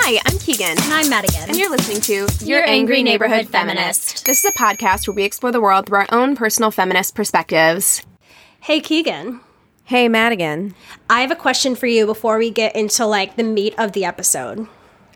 Hi, I'm Keegan. And I'm Madigan. And you're listening to Your Angry Neighborhood Feminist. This is a podcast where we explore the world through our own personal feminist perspectives. Hey, Keegan. Hey, Madigan. I have a question for you before we get into like the meat of the episode.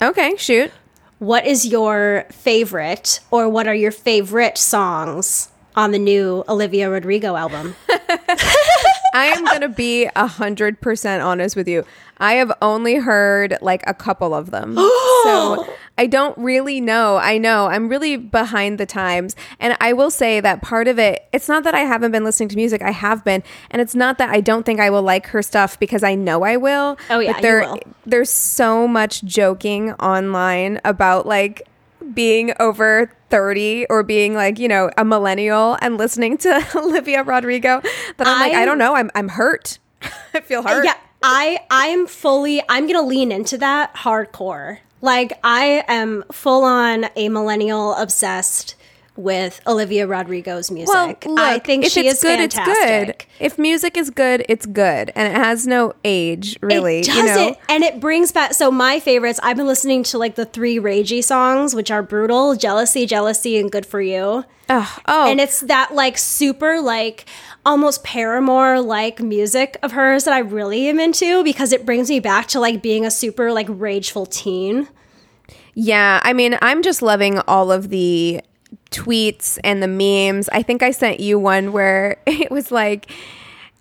Okay, shoot. What is your favorite, or what are your favorite songs on the new Olivia Rodrigo album? I am going to be 100% honest with you. I have only heard like a couple of them. so I don't really know. I know I'm really behind the times. And I will say that part of it, it's not that I haven't been listening to music, I have been. And it's not that I don't think I will like her stuff because I know I will. Oh, yeah, But there, there's so much joking online about like, being over 30 or being like, you know, a millennial and listening to Olivia Rodrigo that I'm like, I don't know, I'm I'm hurt. I feel hurt. Yeah, I I'm fully I'm gonna lean into that hardcore. Like I am full on a millennial obsessed with Olivia Rodrigo's music. Well, look, I think if she it's is good, fantastic. it's good. If music is good, it's good, and it has no age, really. It does you know, it, and it brings back. So my favorites. I've been listening to like the three Ragey songs, which are brutal, jealousy, jealousy, and good for you. oh, oh, And it's that like super like almost Paramore like music of hers that I really am into because it brings me back to like being a super like rageful teen. Yeah, I mean, I'm just loving all of the tweets and the memes. I think I sent you one where it was like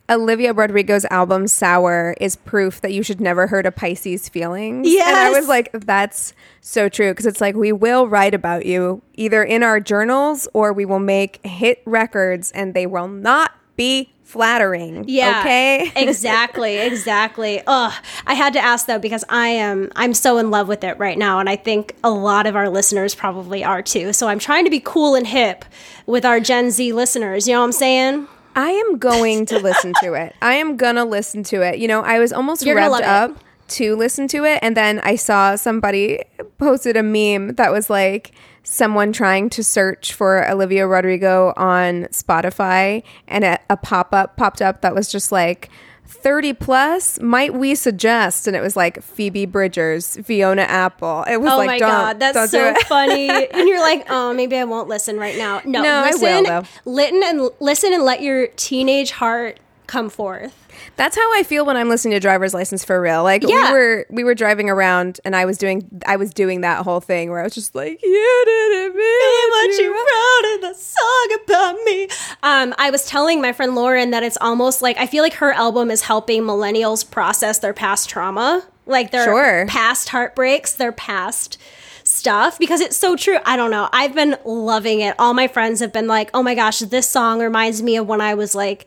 Olivia Rodrigo's album Sour is proof that you should never hurt a Pisces feelings. And I was like, that's so true because it's like we will write about you either in our journals or we will make hit records and they will not be flattering. Yeah. Okay. exactly. Exactly. Ugh. I had to ask though because I am I'm so in love with it right now, and I think a lot of our listeners probably are too. So I'm trying to be cool and hip with our Gen Z listeners. You know what I'm saying? I am going to listen to it. I am gonna listen to it. You know, I was almost You're revved love it. up to listen to it, and then I saw somebody posted a meme that was like someone trying to search for Olivia Rodrigo on Spotify, and a, a pop up popped up that was just like. 30 plus might we suggest and it was like phoebe bridgers fiona apple it was Oh like my god, that's so funny. And you're like, oh, maybe I won't listen right now. No, No, I will, though. Listen and listen and let your teenage heart come forth. That's how I feel when I'm listening to driver's license for real. Like Yeah. we were we were driving around and I was doing I was doing that whole thing where I was just like, You didn't mean what you wrote in the song about me. Um, I was telling my friend Lauren that it's almost like I feel like her album is helping millennials process their past trauma, like their Sure. past heartbreaks, their past stuff because it's so true. I don't know. I've been loving it. All my friends have been like, "Oh my gosh, this song reminds me of when I was like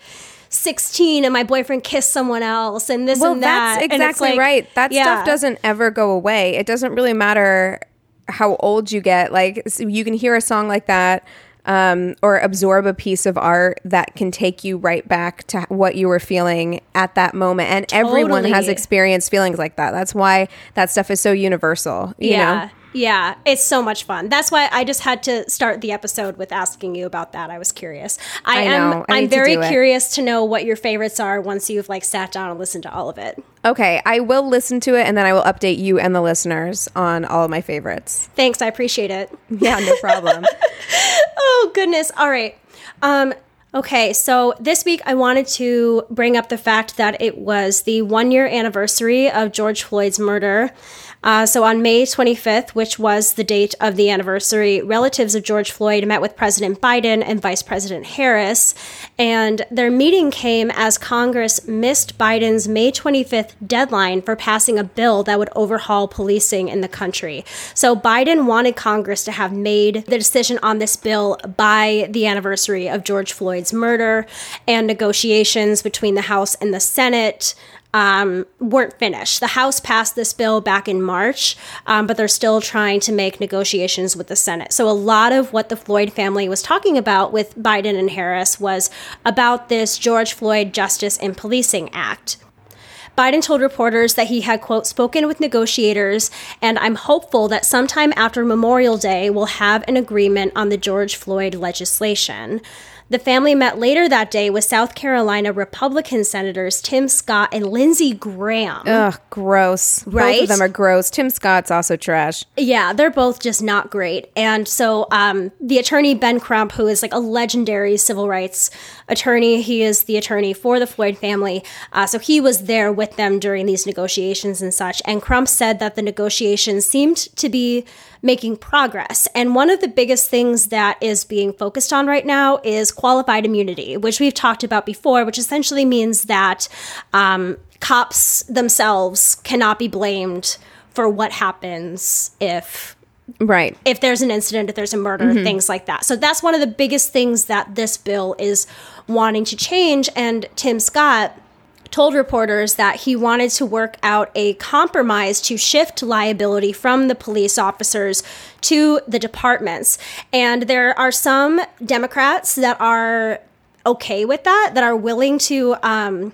16 and my boyfriend kissed someone else and this Well, and that." that's exactly like- right. That yeah. stuff doesn't ever go away. It doesn't really matter how old you get. Like so you can hear a song like that um, or absorb a piece of art that can take you right back to what you were feeling at that moment. And everyone has experienced feelings like that. That's why that stuff is so universal. You yeah. know? Yeah, it's so much fun. That's why I just had to start the episode with asking you about that. I was curious. I, I am know. I I'm need to very it. curious to know what your favorites are once you've like sat down and listened to all of it. Okay, I will listen to it and then I will update you and the listeners on all of my favorites. Thanks, I appreciate it. Yeah, no problem. Oh goodness. All right. Um okay, so this week I wanted to bring up the fact that it was the 1 year anniversary of George Floyd's murder. Uh, so on May 25th, which was the date of the anniversary, relatives of George Floyd met with President Biden and Vice President Harris. And their meeting came as Congress missed Biden's May 25th deadline for passing a bill that would overhaul policing in the country. So Biden wanted Congress to have made the decision on this bill by the anniversary of George Floyd's murder, and negotiations between the House and the Senate um, weren't finished. The House passed this bill back in March, um, but they're still trying to make negotiations with the Senate. So, a lot of what the Floyd family was talking about with Biden and Harris was about this George Floyd Justice and Policing Act. Biden told reporters that he had, quote, spoken with negotiators, and I'm hopeful that sometime after Memorial Day we'll have an agreement on the George Floyd legislation. The family met later that day with South Carolina Republican Senators Tim Scott and Lindsey Graham. Ugh, gross. Both of them are gross. Tim Scott's also trash. Yeah, they're both just not great. And so um, the attorney, Ben Crump, who is like a legendary civil rights attorney, he is the attorney for the Floyd family. Uh, so he was there with them during these negotiations and such. And Crump said that the negotiations seemed to be making progress. And one of the biggest things that is being focused on right now is qualified immunity, which we've talked about before, which essentially means that um, cops themselves cannot be blamed for what happens if Right. if there's an incident, if there's a murder, things like that. So that's one of the biggest things that this bill is wanting to change. And Tim Scott told reporters that he wanted to work out a compromise to shift liability from the police officers to the departments. And there are some Democrats that are okay with that, that are willing to. Um,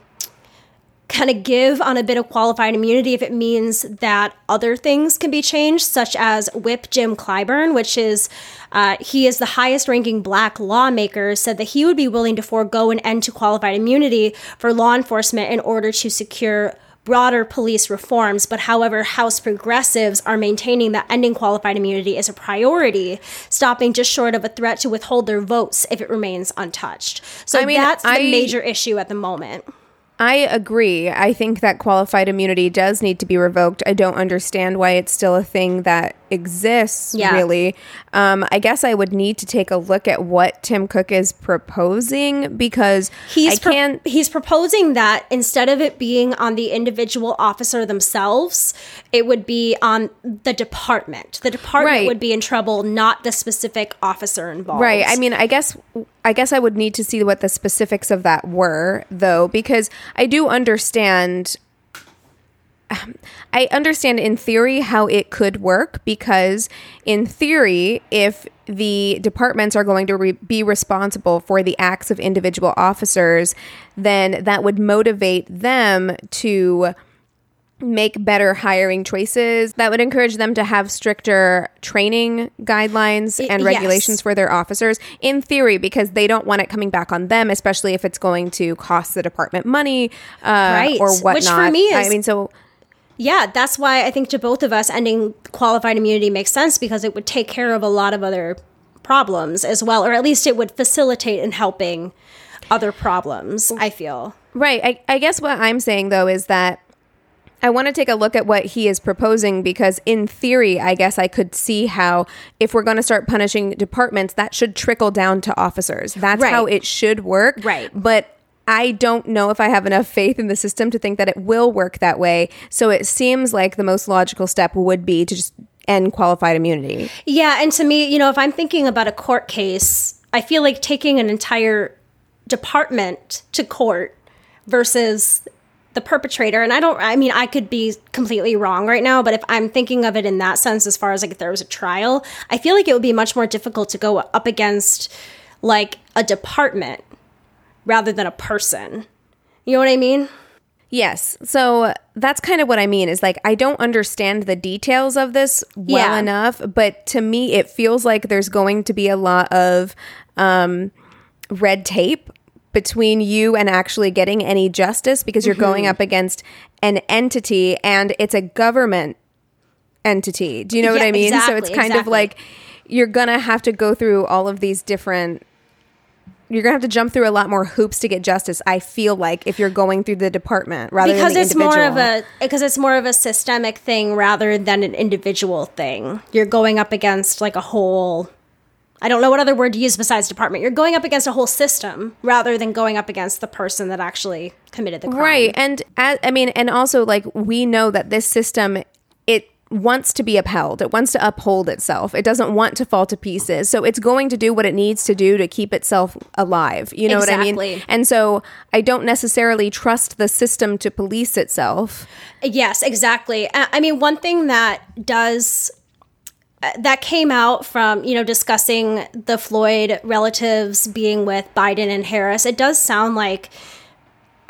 kind of give on a bit of qualified immunity if it means that other things can be changed, such as Whip Jim Clyburn, which is uh, he is the highest ranking black lawmaker, said that he would be willing to forego an end to qualified immunity for law enforcement in order to secure broader police reforms. But however, House progressives are maintaining that ending qualified immunity is a priority, stopping just short of a threat to withhold their votes if it remains untouched. So I mean, that's the I- major issue at the moment. I agree. I think that qualified immunity does need to be revoked. I don't understand why it's still a thing that exists, Yeah. really. Um, I guess I would need to take a look at what Tim Cook is proposing because He's I pro- can't. he's proposing that instead of it being on the individual officer themselves, it would be on the department. The department Right. would be in trouble, not the specific officer involved. Right. I mean, I guess I guess I would need to see what the specifics of that were, though, because I do understand. Um, I understand in theory how it could work because, in theory, if the departments are going to re- be responsible for the acts of individual officers, then that would motivate them to make better hiring choices that would encourage them to have stricter training guidelines and yes. regulations for their officers in theory because they don't want it coming back on them especially if it's going to cost the department money uh, Right. or whatnot Which for me is- i mean so Yeah, that's why I think to both of us, ending qualified immunity makes sense because it would take care of a lot of other problems as well, or at least it would facilitate in helping other problems. I feel. Right. I, I guess what I'm saying though is that I want to take a look at what he is proposing because, in theory, I guess I could see how if we're going to start punishing departments, that should trickle down to officers. That's Right. how it should work. Right. But I don't know if I have enough faith in the system to think that it will work that way. So it seems like the most logical step would be to just end qualified immunity. Yeah, and to me, you know, if I'm thinking about a court case, I feel like taking an entire department to court versus the perpetrator and i don't i mean i could be completely wrong right now but if i'm thinking of it in that sense as far as like if there was a trial i feel like it would be much more difficult to go up against like a department rather than a person you know what i mean Yes. So that's kind of what I mean is like I don't understand the details of this well Yeah. enough, but to me it feels like there's going to be a lot of um red tape between you and actually getting any justice because you're going Mm-hmm. up against an entity and it's a government entity. Do you know what I mean? so it's exactly, kind of like you're going to have to go through all of these different you're gonna have to jump through a lot more hoops to get justice. I feel like if you're going through the department rather because than the it's more of a because it's more of a systemic thing rather than an individual thing you're going up against like a whole i don't know what other word to use besides department you're going up against a whole system rather than going up against the person that actually committed the crime right, and as, I mean, and also like we know that this system it wants to be upheld. It wants to uphold itself. It doesn't want to fall to pieces. So it's going to do what it needs to do to keep itself alive. You know what I mean? And so I don't necessarily trust the system to police itself. Yes, exactly. Uh, I mean, one thing that does that came out from you know discussing the Floyd relatives being with Biden and Harris, it does sound like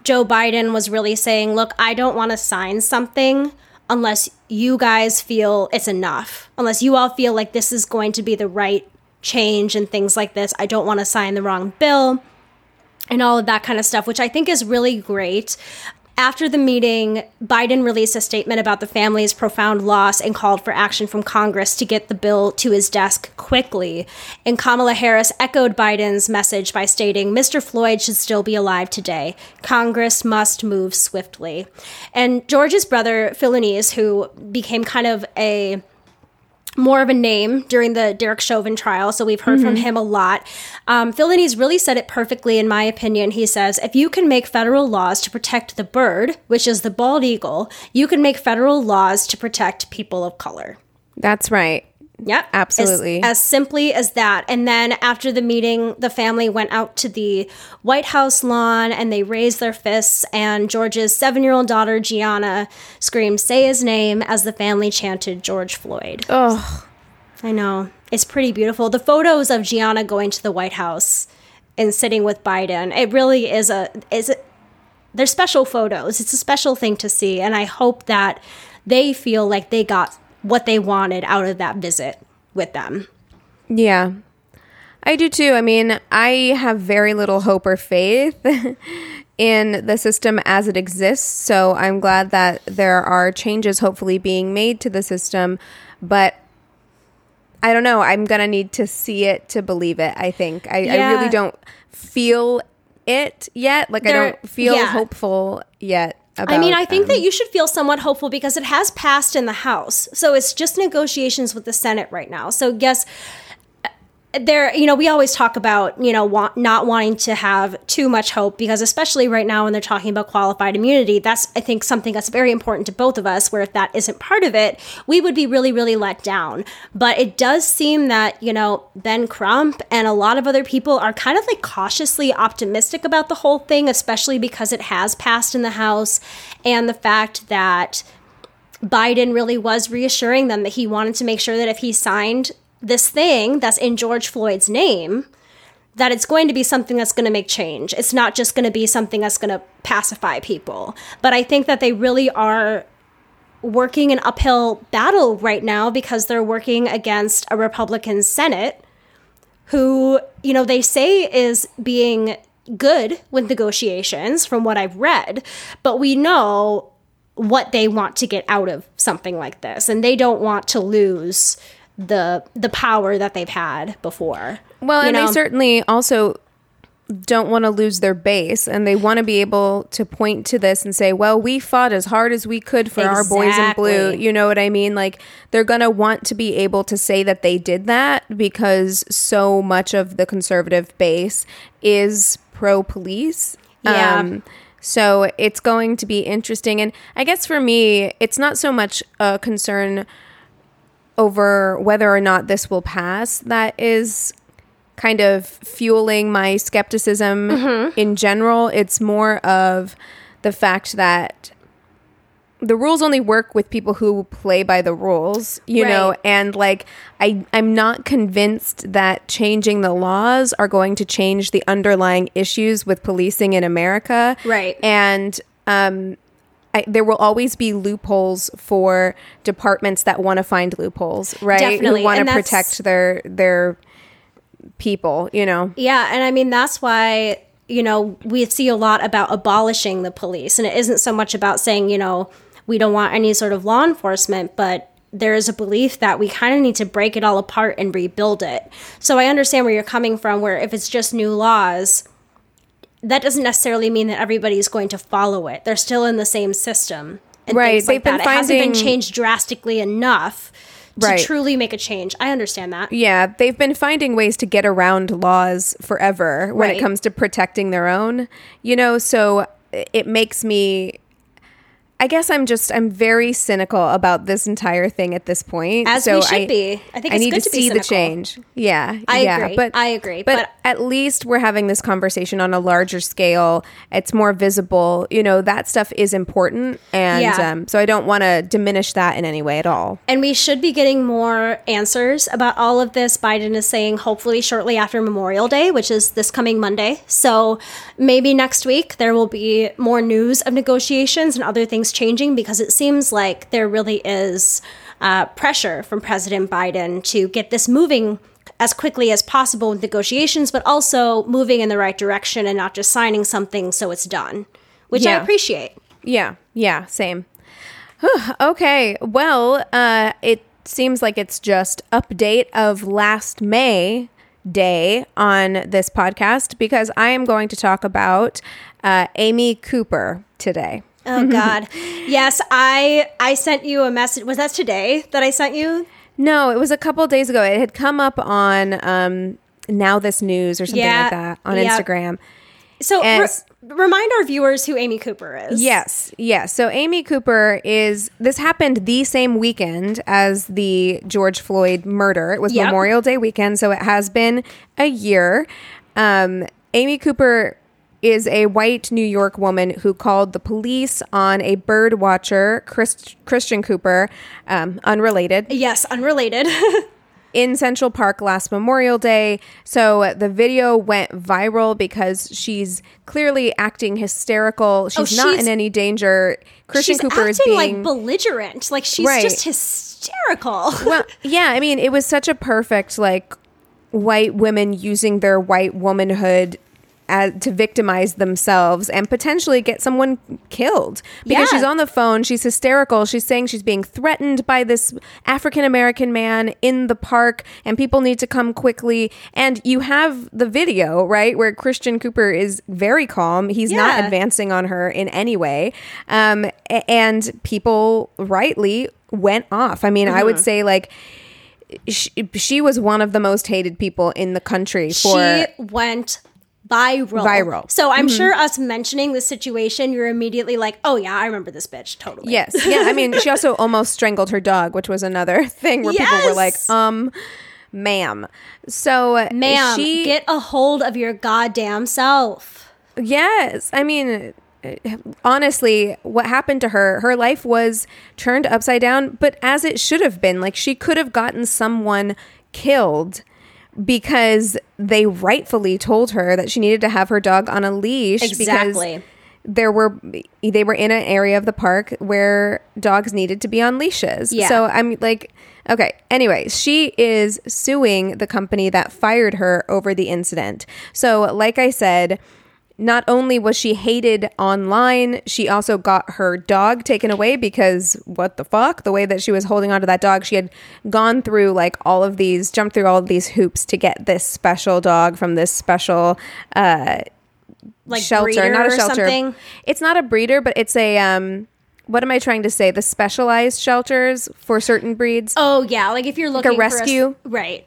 Joe Biden was really saying, "Look, I don't want to sign something unless you guys feel it's enough. Unless you all feel like this is going to be the right change and things like this. I don't want to sign the wrong bill." and all of that kind of stuff, which I think is really great. After the meeting, Biden released a statement about the family's profound loss and called for action from Congress to get the bill to his desk quickly. And Kamala Harris echoed Biden's message by stating, Mr. Floyd should still be alive today. Congress must move swiftly. And George's brother, Philonise, who became kind of a more of a name during the Derek Chauvin trial, so we've heard from him a lot. Um, Philonise really said it perfectly, in my opinion. He says, if you can make federal laws to protect the bird, which is the bald eagle, you can make federal laws to protect people of color. That's right. Yep. Absolutely. As, as simply as that. And then after the meeting, the family went out to the White House lawn and they raised their fists. And George's seven year old daughter, Gianna, screamed, Say his name as the family chanted George Floyd. Oh, I know. It's pretty beautiful. The photos of Gianna going to the White House and sitting with Biden, it really is a is a, they're special photos. It's a special thing to see and I hope that they feel like they got what they wanted out of that visit with them. Yeah. I do too. I mean, I have very little hope or faith in the system as it exists. So I'm glad that there are changes hopefully being made to the system. But I don't know. I'm going to need to see it to believe it, I think. I, I really don't feel it yet. Like, I don't feel yeah. hopeful yet. About I mean, I think them. that you should feel somewhat hopeful because it has passed in the House. So it's just negotiations with the Senate right now. So yes, there you know we always talk about you know not wanting to have too much hope because especially right now when they're talking about qualified immunity that's i think something that's very important to both of us where if that isn't part of it we would be really really let down. But it does seem that you know ben crump and a lot of other people are kind of like cautiously optimistic about the whole thing especially because it has passed in the house and the fact that Biden really was reassuring them that he wanted to make sure that if he signed this thing that's in George Floyd's name, that it's going to be something that's going to make change. It's not just going to be something that's going to pacify people. But I think that they really are working an uphill battle right now because they're working against a Republican Senate who, you know, they say is being good with negotiations from what I've read, but we know what they want to get out of something like this and they don't want to lose the the power that they've had before. Well, and know? they certainly also don't want to lose their base and they want to be able to point to this and say, well, we fought as hard as we could for our boys in blue. You know what I mean? Like they're going to want to be able to say that they did that because so much of the conservative base is pro police. Yeah. Um, so it's going to be interesting. And I guess for me, it's not so much a concern over whether or not this will pass that is kind of fueling my skepticism in general. It's more of the fact that the rules only work with people who play by the rules, you know, and like I I'm not convinced that changing the laws are going to change the underlying issues with policing in America. Right. And um I, there will always be loopholes for departments that want to find loopholes, right? Definitely, Who want to protect their their people, you know. Yeah, and I mean that's why you know we see a lot about abolishing the police, and it isn't so much about saying you know we don't want any sort of law enforcement, but there is a belief that we kind of need to break it all apart and rebuild it. So I understand where you're coming from. Where if it's just new laws, that doesn't necessarily mean that everybody's going to follow it. They're still in the same system. And Right, they've been that. It hasn't been finding- changed drastically enough to Right. truly make a change. I understand that. Yeah, they've been finding ways to get around laws forever when Right. it comes to protecting their own, you know, so it makes me I guess I'm just I'm very cynical about this entire thing at this point. As so we should I, be. I think it's need good to see the change. Yeah, I yeah, agree. But I agree, But, but- at least we're having this conversation on a larger scale. It's more visible. You know that stuff is important, and Yeah. um, so I don't want to diminish that in any way at all. And we should be getting more answers about all of this. Biden is saying hopefully shortly after Memorial Day, which is this coming Monday. So maybe next week there will be more news of negotiations and other things changing because it seems like there really is uh, pressure from President Biden to get this moving as quickly as possible with negotiations, but also moving in the right direction and not just signing something so it's done, which I appreciate. Yeah, yeah, same. okay, well, uh, it seems like it's just update of last May day on this podcast because I am going to talk about uh, Amy Cooper today. Oh God. yes, I I sent you a message. Was that today that I sent you? No, it was a couple days ago. It had come up on um, Now This News or something Yeah, like that on yeah. Instagram. So re- remind our viewers who Amy Cooper is. Yes, yes. So Amy Cooper is this happened the same weekend as the George Floyd murder. It was Yep. Memorial Day weekend, so it has been a year. Um, Amy Cooper is a white New York woman who called the police on a bird watcher, Chris, Christian Cooper, um, unrelated, Yes, unrelated. in Central Park last Memorial Day. So the video went viral because she's clearly acting hysterical. She's not Oh, she's- in any danger. Christian Cooper acting is being like belligerent. Like she's Right. just hysterical. well, yeah. I mean, it was such a perfect like white women using their white womanhood. As, to victimize themselves and potentially get someone killed. Because Yeah. she's on the phone she's hysterical she's saying she's being threatened by this african american man in the park and people need to come quickly. And you have the video right where christian cooper is very calm. He's not advancing on her in any way. Um, and people rightly went off. I mean i Mm-hmm. would say like she, she was one of the most hated people in the country for she went viral. Viral. So Mm-hmm. I'm sure us mentioning the situation, you're immediately like, oh yeah, I remember this bitch totally. yes yeah i mean she also almost strangled her dog which was another thing where people were like um ma'am so Ma'am, she get a hold of your goddamn self. Yes. I mean, honestly, what happened to her, her life was turned upside down, but as it should have been. Like, she could have gotten someone killed because they rightfully told her that she needed to have her dog on a leash Exactly. because there were they were in an area of the park where dogs needed to be on leashes. Yeah. So I'm like okay, anyway, she is suing the company that fired her over the incident. So like I said, not only was she hated online, she also got her dog taken away because what the fuck? The way that she was holding onto that dog, she had gone through like all of these, jumped through all of these hoops to get this special dog from this special uh, Like shelter, not a shelter. something. It's not a breeder, but it's a um. What am I trying to say? The specialized shelters for certain breeds. Oh yeah, like if you're looking for a rescue? right?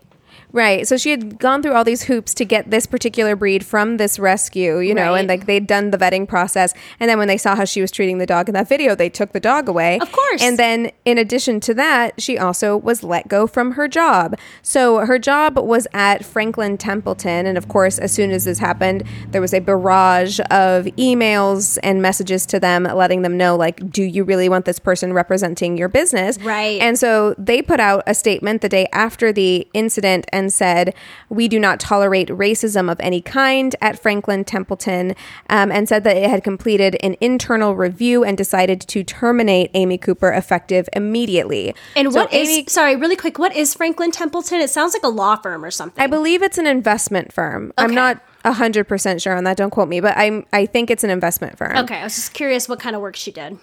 Right. So she had gone through all these hoops to get this particular breed from this rescue, you know, and like they'd done the vetting process. And then when they saw how she was treating the dog in that video, they took the dog away. Of course. And then in addition to that, she also was let go from her job. So her job was at Franklin Templeton. And of course, as soon as this happened, there was a barrage of emails and messages to them letting them know, like, do you really want this person representing your business? Right. And so they put out a statement the day after the incident and said, We do not tolerate racism of any kind at Franklin Templeton, um, and said that it had completed an internal review and decided to terminate Amy Cooper effective immediately. And So what is? Amy- sorry, really quick, what is Franklin Templeton? It sounds like a law firm or something. I believe it's an investment firm. I'm Okay. not. 100% sure on that don't quote me but i'm i think it's an investment firm okay, I was just curious what kind of work she did.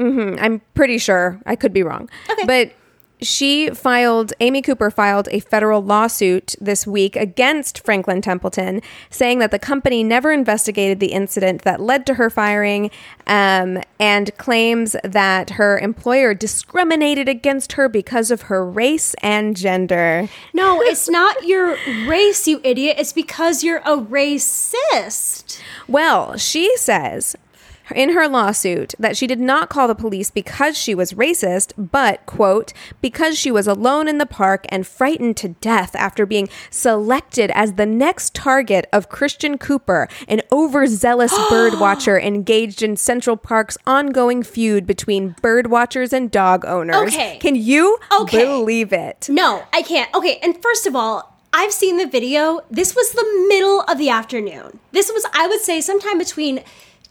Mm-hmm. I'm pretty sure. I could be wrong. Okay. But she filed, Amy Cooper filed a federal lawsuit this week against Franklin Templeton, saying that the company never investigated the incident that led to her firing um, and claims that her employer discriminated against her because of her race and gender. No, it's not your race, you idiot. It's because you're a racist. Well, she says in her lawsuit that she did not call the police because she was racist, but, quote, because she was alone in the park and frightened to death after being selected as the next target of Christian Cooper, an overzealous bird watcher engaged in Central Park's ongoing feud between bird watchers and dog owners. Okay. Can you Okay. believe it? No, I can't. Okay, and first of all, I've seen the video. This was the middle of the afternoon. This was, I would say, sometime between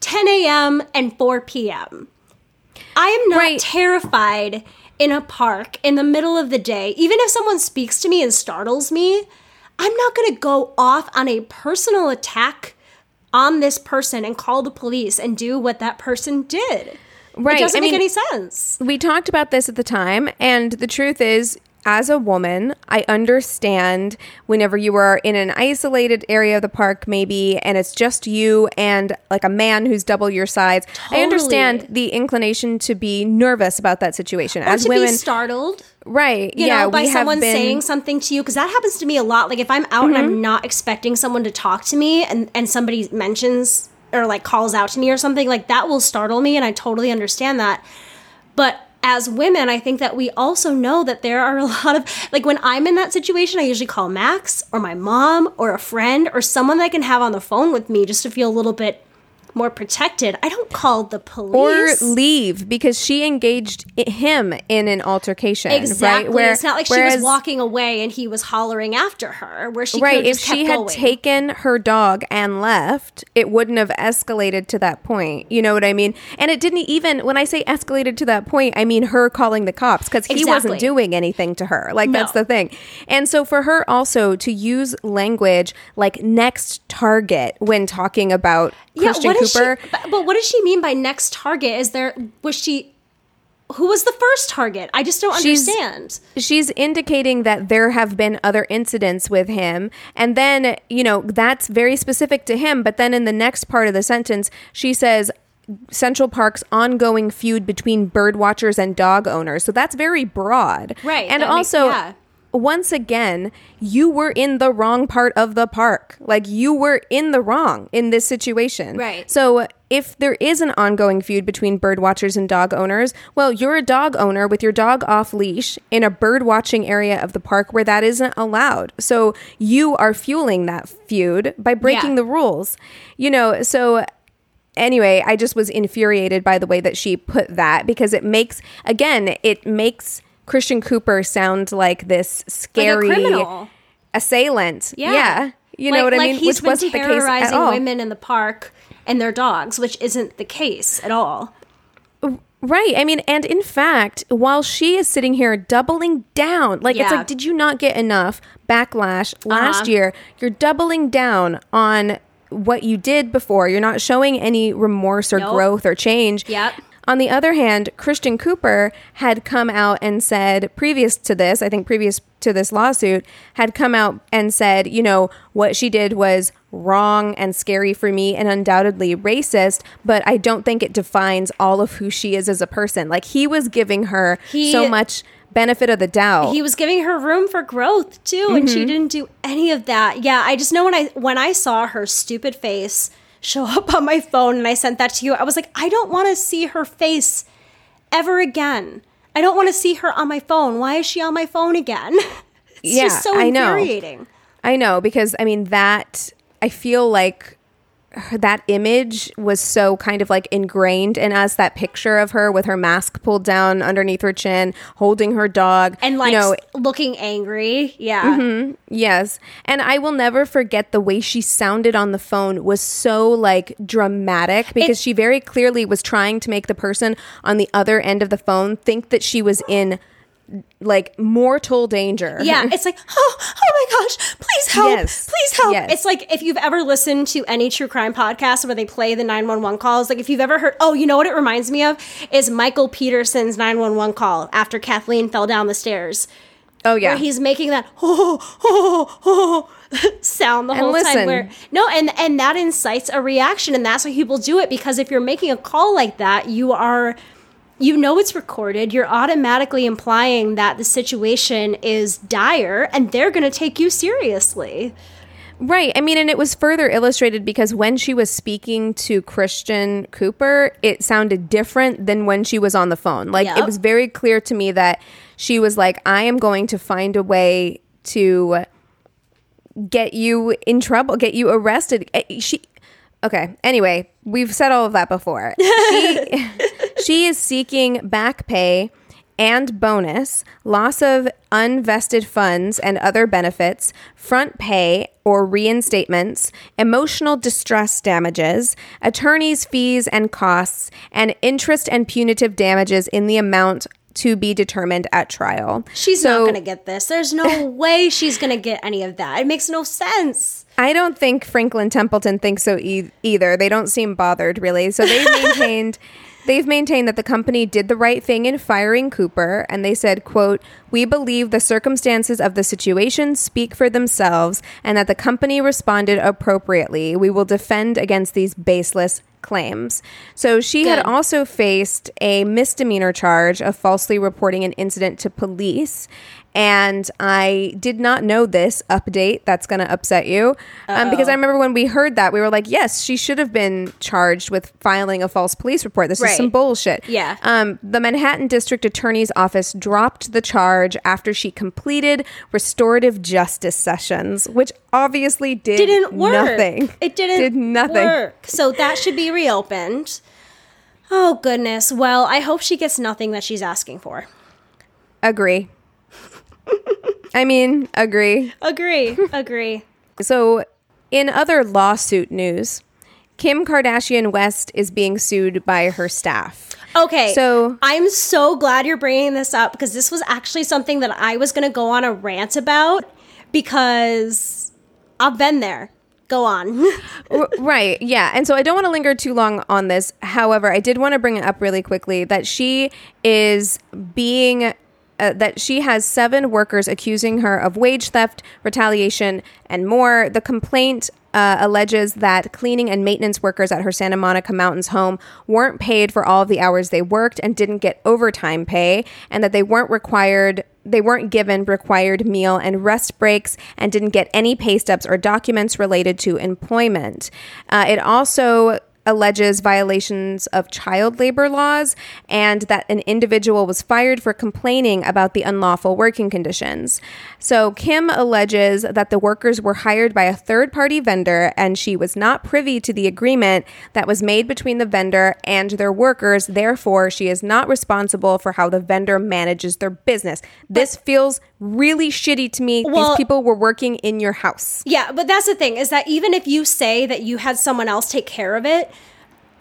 10 a.m. and 4 p.m. I am not Right. terrified in a park in the middle of the day. Even if someone speaks to me and startles me, I'm not going to go off on a personal attack on this person and call the police and do what that person did. Right, It doesn't I make mean- any sense. we talked about this at the time, and the truth is, as a woman, I understand whenever you are in an isolated area of the park, maybe, and it's just you and like a man who's double your size. I understand the inclination to be nervous about that situation. Or as to women, be startled. right? you yeah, know, by we have someone been- Mm-hmm. saying something to you because that happens to me a lot. Like if I'm out and I'm not expecting someone to talk to me, and and somebody mentions or like calls out to me or something, like that will startle me, and I totally understand that. But as women, I think that we also know that there are a lot of like when I'm in that situation, I usually call Max or my mom or a friend or someone that I can have on the phone with me just to feel a little bit more protected. I don't call the police or leave because she engaged him in an altercation. Exactly. Right? Where- it's not like she was walking away and he was hollering after her, where she right if she had going. taken her dog and left it wouldn't have escalated to that point you know what i mean and it didn't even when i say escalated to that point i mean her calling the cops because he wasn't doing anything to her like that's the thing and so for her also to use language like next target when talking about christian what does cooper She, but, but what does she mean by next target? Is there was she? Who was the first target? I just don't She's- understand. she's indicating that there have been other incidents with him and then you know that's very specific to him but then in the next part of the sentence she says Central Park's ongoing feud between bird watchers and dog owners. So that's very broad. Right, And that makes- also yeah. Once again, you were in the wrong part of the park. Like you were in the wrong in this situation. Right. So if there is an ongoing feud between bird watchers and dog owners, well, you're a dog owner with your dog off leash in a bird watching area of the park where that isn't allowed. So you are fueling that feud by breaking Yeah. the rules. You know, so anyway, I just was infuriated by the way that she put that because it makes again, it makes Christian Cooper sound like this scary criminal. assailant. Yeah, Yeah. You know Like- what I mean? He's Which been wasn't the case at all. women in the park and their dogs, which isn't the case at all. Right. I mean, and in fact, while she is sitting here doubling down, like it's like, did you not get enough backlash last Uh-huh. year? You're doubling down on what you did before. You're not showing any remorse or Nope. growth or change. Yep. On the other hand, Christian Cooper had come out and said, previous to this, I think previous to this lawsuit, had come out and said, you know, what she did was wrong and scary for me and undoubtedly racist, but I don't think it defines all of who she is as a person. Like he was giving her He- so much benefit of the doubt. he was giving her room for growth too and Mm-hmm. she didn't do any of that yeah i just know when i when i saw her stupid face show up on my phone and i sent that to you. I was like i don't want to see her face ever again. I don't want to see her on my phone. Why is she on my phone again? It's Yeah, just so I know. infuriating. I know because I mean that I feel like that image was so kind of like ingrained in us that picture of her with her mask pulled down underneath her chin holding her dog and like you know looking angry. Yeah. Mm-hmm. Yes. And I will never forget the way she sounded on the phone was so like dramatic because It's- she very clearly was trying to make the person on the other end of the phone think that she was in like mortal danger Yeah, it's like, oh, oh my gosh, please help, Yes. please help. Yes. It's like if you've ever listened to any true crime podcast where they play the 911 calls, like if you've ever heard, oh, you know what it reminds me of? Is Michael Peterson's 911 call after Kathleen fell down the stairs. oh yeah Where he's making that oh, oh, oh, sound the And whole listen. time. Where no, and and that incites a reaction, and that's why people do it because if you're making a call like that, you are you know it's recorded. You're automatically implying that the situation is dire, and they're going to take you seriously. Right. I mean, and it was further illustrated because when she was speaking to Christian Cooper, it sounded different than when she was on the phone. Like, it was very clear to me that she was like, I am going to find a way to get you in trouble, get you arrested. Eh, She. Okay. Anyway, we've said all of that before. She, she is seeking back pay and bonus, loss of unvested funds and other benefits, front pay or reinstatements, emotional distress damages, attorney's fees and costs, and interest and punitive damages in the amount to be determined at trial. She's So- not going to get this. There's no way she's going to get any of that. It makes no sense. I don't think Franklin Templeton thinks so e- either. They don't seem bothered really. So they maintained they've maintained that the company did the right thing in firing Cooper and they said, quote, "We believe the circumstances of the situation speak for themselves and that the company responded appropriately. We will defend against these baseless claims." So she had also faced a misdemeanor charge of falsely reporting an incident to police. And I did not know this update. That's going to upset you. Um, because I remember when we heard that, we were like, yes, she should have been charged with filing a false police report. This is some bullshit. Yeah. Um, the Manhattan District Attorney's Office dropped the charge after she completed restorative justice sessions, which obviously did Didn't work. nothing. It didn't Did nothing. work. So that should be reopened. Oh goodness. Well, I hope she gets nothing that she's asking for. Agree. I mean, agree. Agree. Agree. So, in other lawsuit news, Kim Kardashian West is being sued by her staff. Okay. So- I'm so glad you're bringing this up because this was actually something that I was going to go on a rant about because I've been there. Go on. Right, yeah. And so I don't want to linger too long on this. However, I did want to bring it up really quickly that she is being. Uh, that she has seven workers accusing her of wage theft, retaliation, and more. The complaint uh, alleges that cleaning and maintenance workers at her Santa Monica Mountains home weren't paid for all of the hours they worked and didn't get overtime pay, and that they weren't required they weren't given required meal and rest breaks and didn't get any pay stubs or documents related to employment. Uh, it also alleges violations of child labor laws and that an individual was fired for complaining about the unlawful working conditions. So Kim alleges that the workers were hired by a third party vendor and she was not privy to the agreement that was made between the vendor and their workers. Therefore, she is not responsible for how the vendor manages their business. This feels really shitty to me. Well- These people were working in your house. Yeah, but that's the thing is that even if you say that you had someone else take care of it,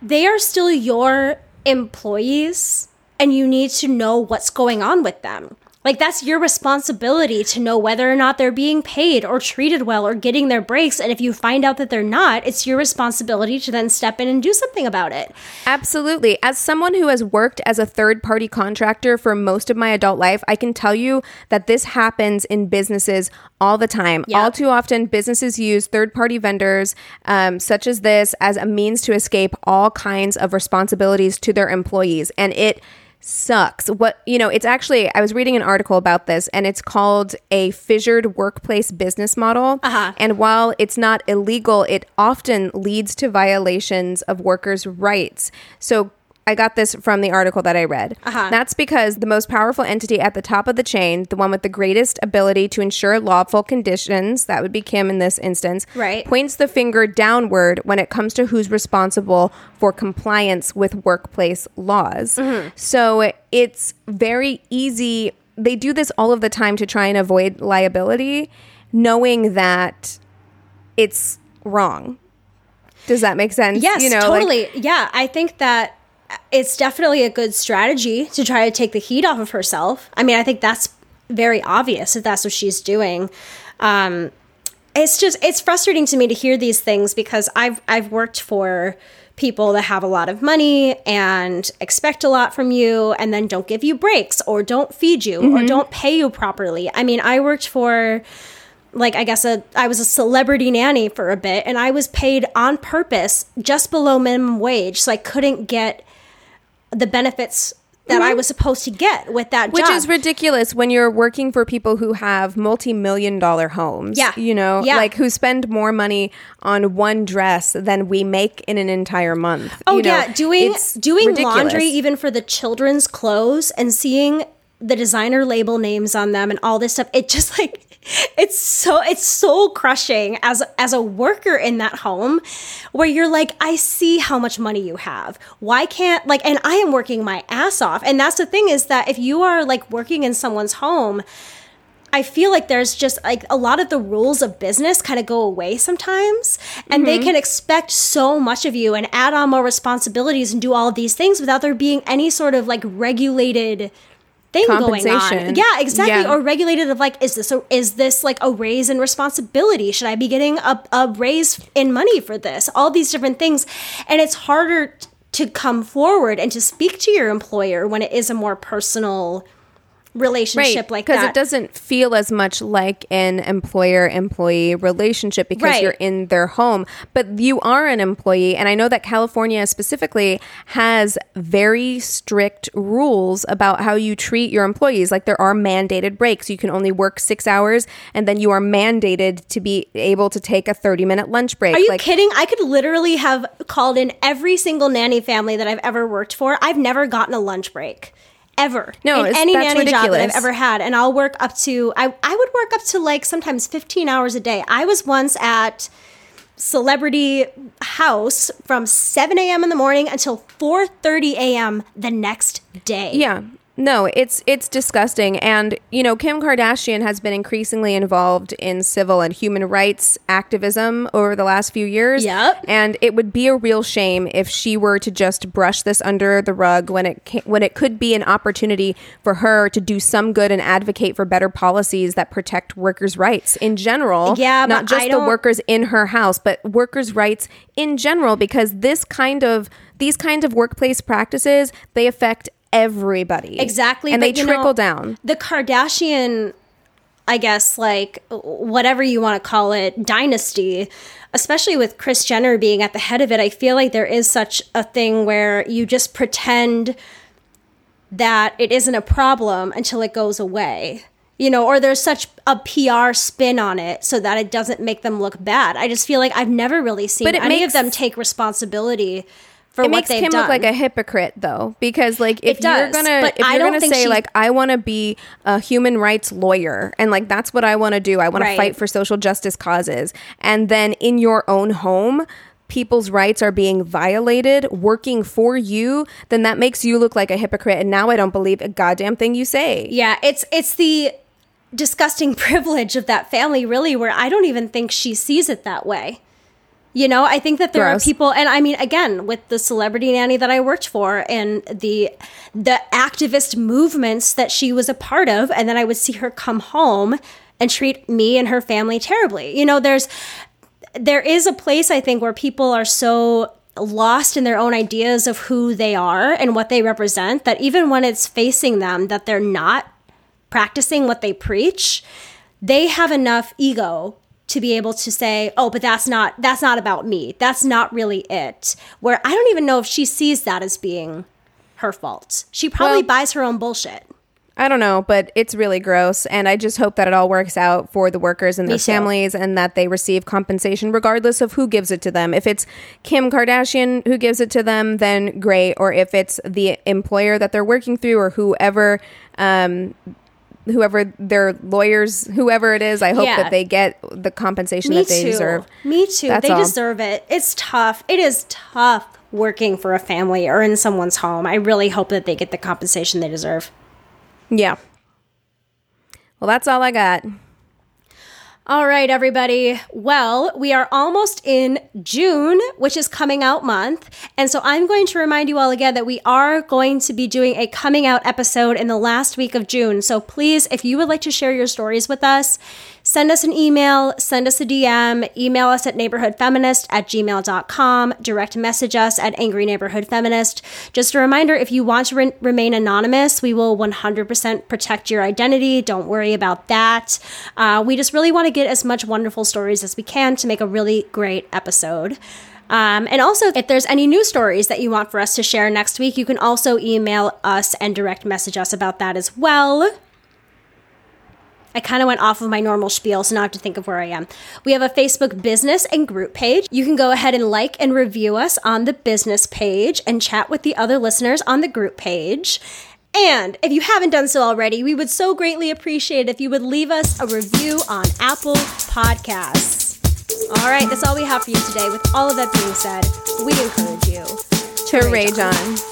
they are still your employees and you need to know what's going on with them. Like that's your responsibility to know whether or not they're being paid or treated well or getting their breaks and if you find out that they're not, it's your responsibility to then step in and do something about it. Absolutely. As someone who has worked as a third party contractor for most of my adult life, I can tell you that this happens in businesses all the time. Yeah. All too often, businesses use third party vendors um, such as this as a means to escape all kinds of responsibilities to their employees. And it sucks. What, you know, it's actually, I was reading an article about this and it's called a fissured workplace business model. Uh-huh. And while it's not illegal, it often leads to violations of workers' rights. So, I got this from the article that I read. Uh-huh. That's because the most powerful entity at the top of the chain, the one with the greatest ability to ensure lawful conditions, that would be Kim in this instance, Right. points the finger downward when it comes to who's responsible for compliance with workplace laws. Mm-hmm. So it's very easy. They do this all of the time to try and avoid liability, knowing that it's wrong. Does that make sense? Yes, You know, like- totally. yeah, I think that it's definitely a good strategy to try to take the heat off of herself. I mean, I think that's very obvious if that's what she's doing. Um, it's just it's frustrating to me to hear these things because I've I've worked for people that have a lot of money and expect a lot from you and then don't give you breaks or don't feed you Mm-hmm. or don't pay you properly. I mean, I worked for like I guess a I was a celebrity nanny for a bit and I was paid on purpose just below minimum wage so I couldn't get the benefits that I was supposed to get with that Mm-hmm. Which job. is ridiculous when you're working for people who have multi-million dollar homes. Yeah. You know, Yeah. like who spend more money on one dress than we make in an entire month. Oh You know, yeah, doing doing ridiculous. laundry even for the children's clothes and seeing the designer label names on them and all this stuff. It just like it's so it's soul crushing as as a worker in that home where you're like I see how much money you have. Why can't like and I am working my ass off. And that's the thing is that if you are like working in someone's home I feel like there's just like a lot of the rules of business kind of go away sometimes, and they mm-hmm. can expect so much of you and add on more responsibilities and do all of these things without there being any sort of like regulated thing going on. Yeah, exactly. Yeah. Or regulated of like, is this a, is this like a raise in responsibility? Should I be getting a, a raise in money for this? All these different things, and it's harder t- to come forward and to speak to your employer when it is a more personal relationship like that. because it doesn't feel as much like an employer employee relationship because Right. you're in their home but you are an employee and i know that california specifically has very strict rules about how you treat your employees like there are mandated breaks you can only work six hours and then you are mandated to be able to take a 30 minute lunch break Are you like kidding? I could literally have called in every single nanny family that I've ever worked for. I've never gotten a lunch break. Ever. No, in any nanny job that I've ever had. And I'll work up to I, I would work up to like sometimes 15 hours a day. I was once at Celebrity House from 7 a.m. in the morning until 4:30 a.m. the next day. Yeah. No, it's it's disgusting and you know Kim Kardashian has been increasingly involved in civil and human rights activism over the last few years. Yep. And it would be a real shame if she were to just brush this under the rug when it ca- when it could be an opportunity for her to do some good and advocate for better policies that protect workers' rights in general. Yeah, not just the workers in her house, but workers' rights in general because this kind of these kinds of workplace practices, they affect everybody. Exactly. And they trickle know, down. The Kardashian, I guess, like whatever you want to call it, dynasty, especially with Kris Jenner being at the head of it, I feel like there is such a thing where you just pretend that it isn't a problem until it goes away. You know, or there's such a PR spin on it so that it doesn't make them look bad. I just feel like I've never really seen But it any makes- of them take responsibility for It what makes they've Kim done. look like a hypocrite, though, because like if It you're gonna if you're gonna say she- like I want to be a human rights lawyer and like that's what I want to do, I want Right. to fight for social justice causes, and then in your own home. People's rights are being violated working for you, then that makes you look like a hypocrite. And now I don't believe a goddamn thing you say. Yeah, it's it's the disgusting privilege of that family really where I don't even think she sees it that way. You know, I think that there Gross. are people and I mean again, with the celebrity nanny that I worked for and the the activist movements that she was a part of and then I would see her come home and treat me and her family terribly. You know, there's there is a place I think where people are so lost in their own ideas of who they are and what they represent that even when it's facing them that they're not practicing what they preach, they have enough ego to be able to say, "Oh, but that's not that's not about me. That's not really it." Where I don't even know if she sees that as being her fault. She probably Well- buys her own bullshit. I don't know, but it's really gross. And I just hope that it all works out for the workers and their families and that they receive compensation regardless of who gives it to them. If it's Kim Kardashian who gives it to them, then great. Or if it's the employer that they're working through or whoever, um, whoever their lawyers, whoever it is, I hope Yeah. that they get the compensation Me that they too. deserve. Me too. That's they all. deserve it. It's tough. It is tough working for a family or in someone's home. I really hope that they get the compensation they deserve. Yeah. Well, that's all I got. All right, everybody. Well, we are almost in June, which is coming out month. And so I'm going to remind you all again that we are going to be doing a coming out episode in the last week of June. So please, if you would like to share your stories with us, send us an email, send us a DM, email us at neighborhoodfeminist at gmail.com, direct message us at angry neighborhood feminist. Just a reminder if you want to re- remain anonymous, we will 100% protect your identity. Don't worry about that. Uh, we just really want to get as much wonderful stories as we can to make a really great episode. Um, and also, if there's any news stories that you want for us to share next week, you can also email us and direct message us about that as well. I kind of went off of my normal spiel, so now I have to think of where I am. We have a Facebook business and group page. You can go ahead and like and review us on the business page and chat with the other listeners on the group page. And if you haven't done so already, we would so greatly appreciate it if you would leave us a review on Apple Podcasts. All right, that's all we have for you today. With all of that being said, we encourage you To rage on. Bye.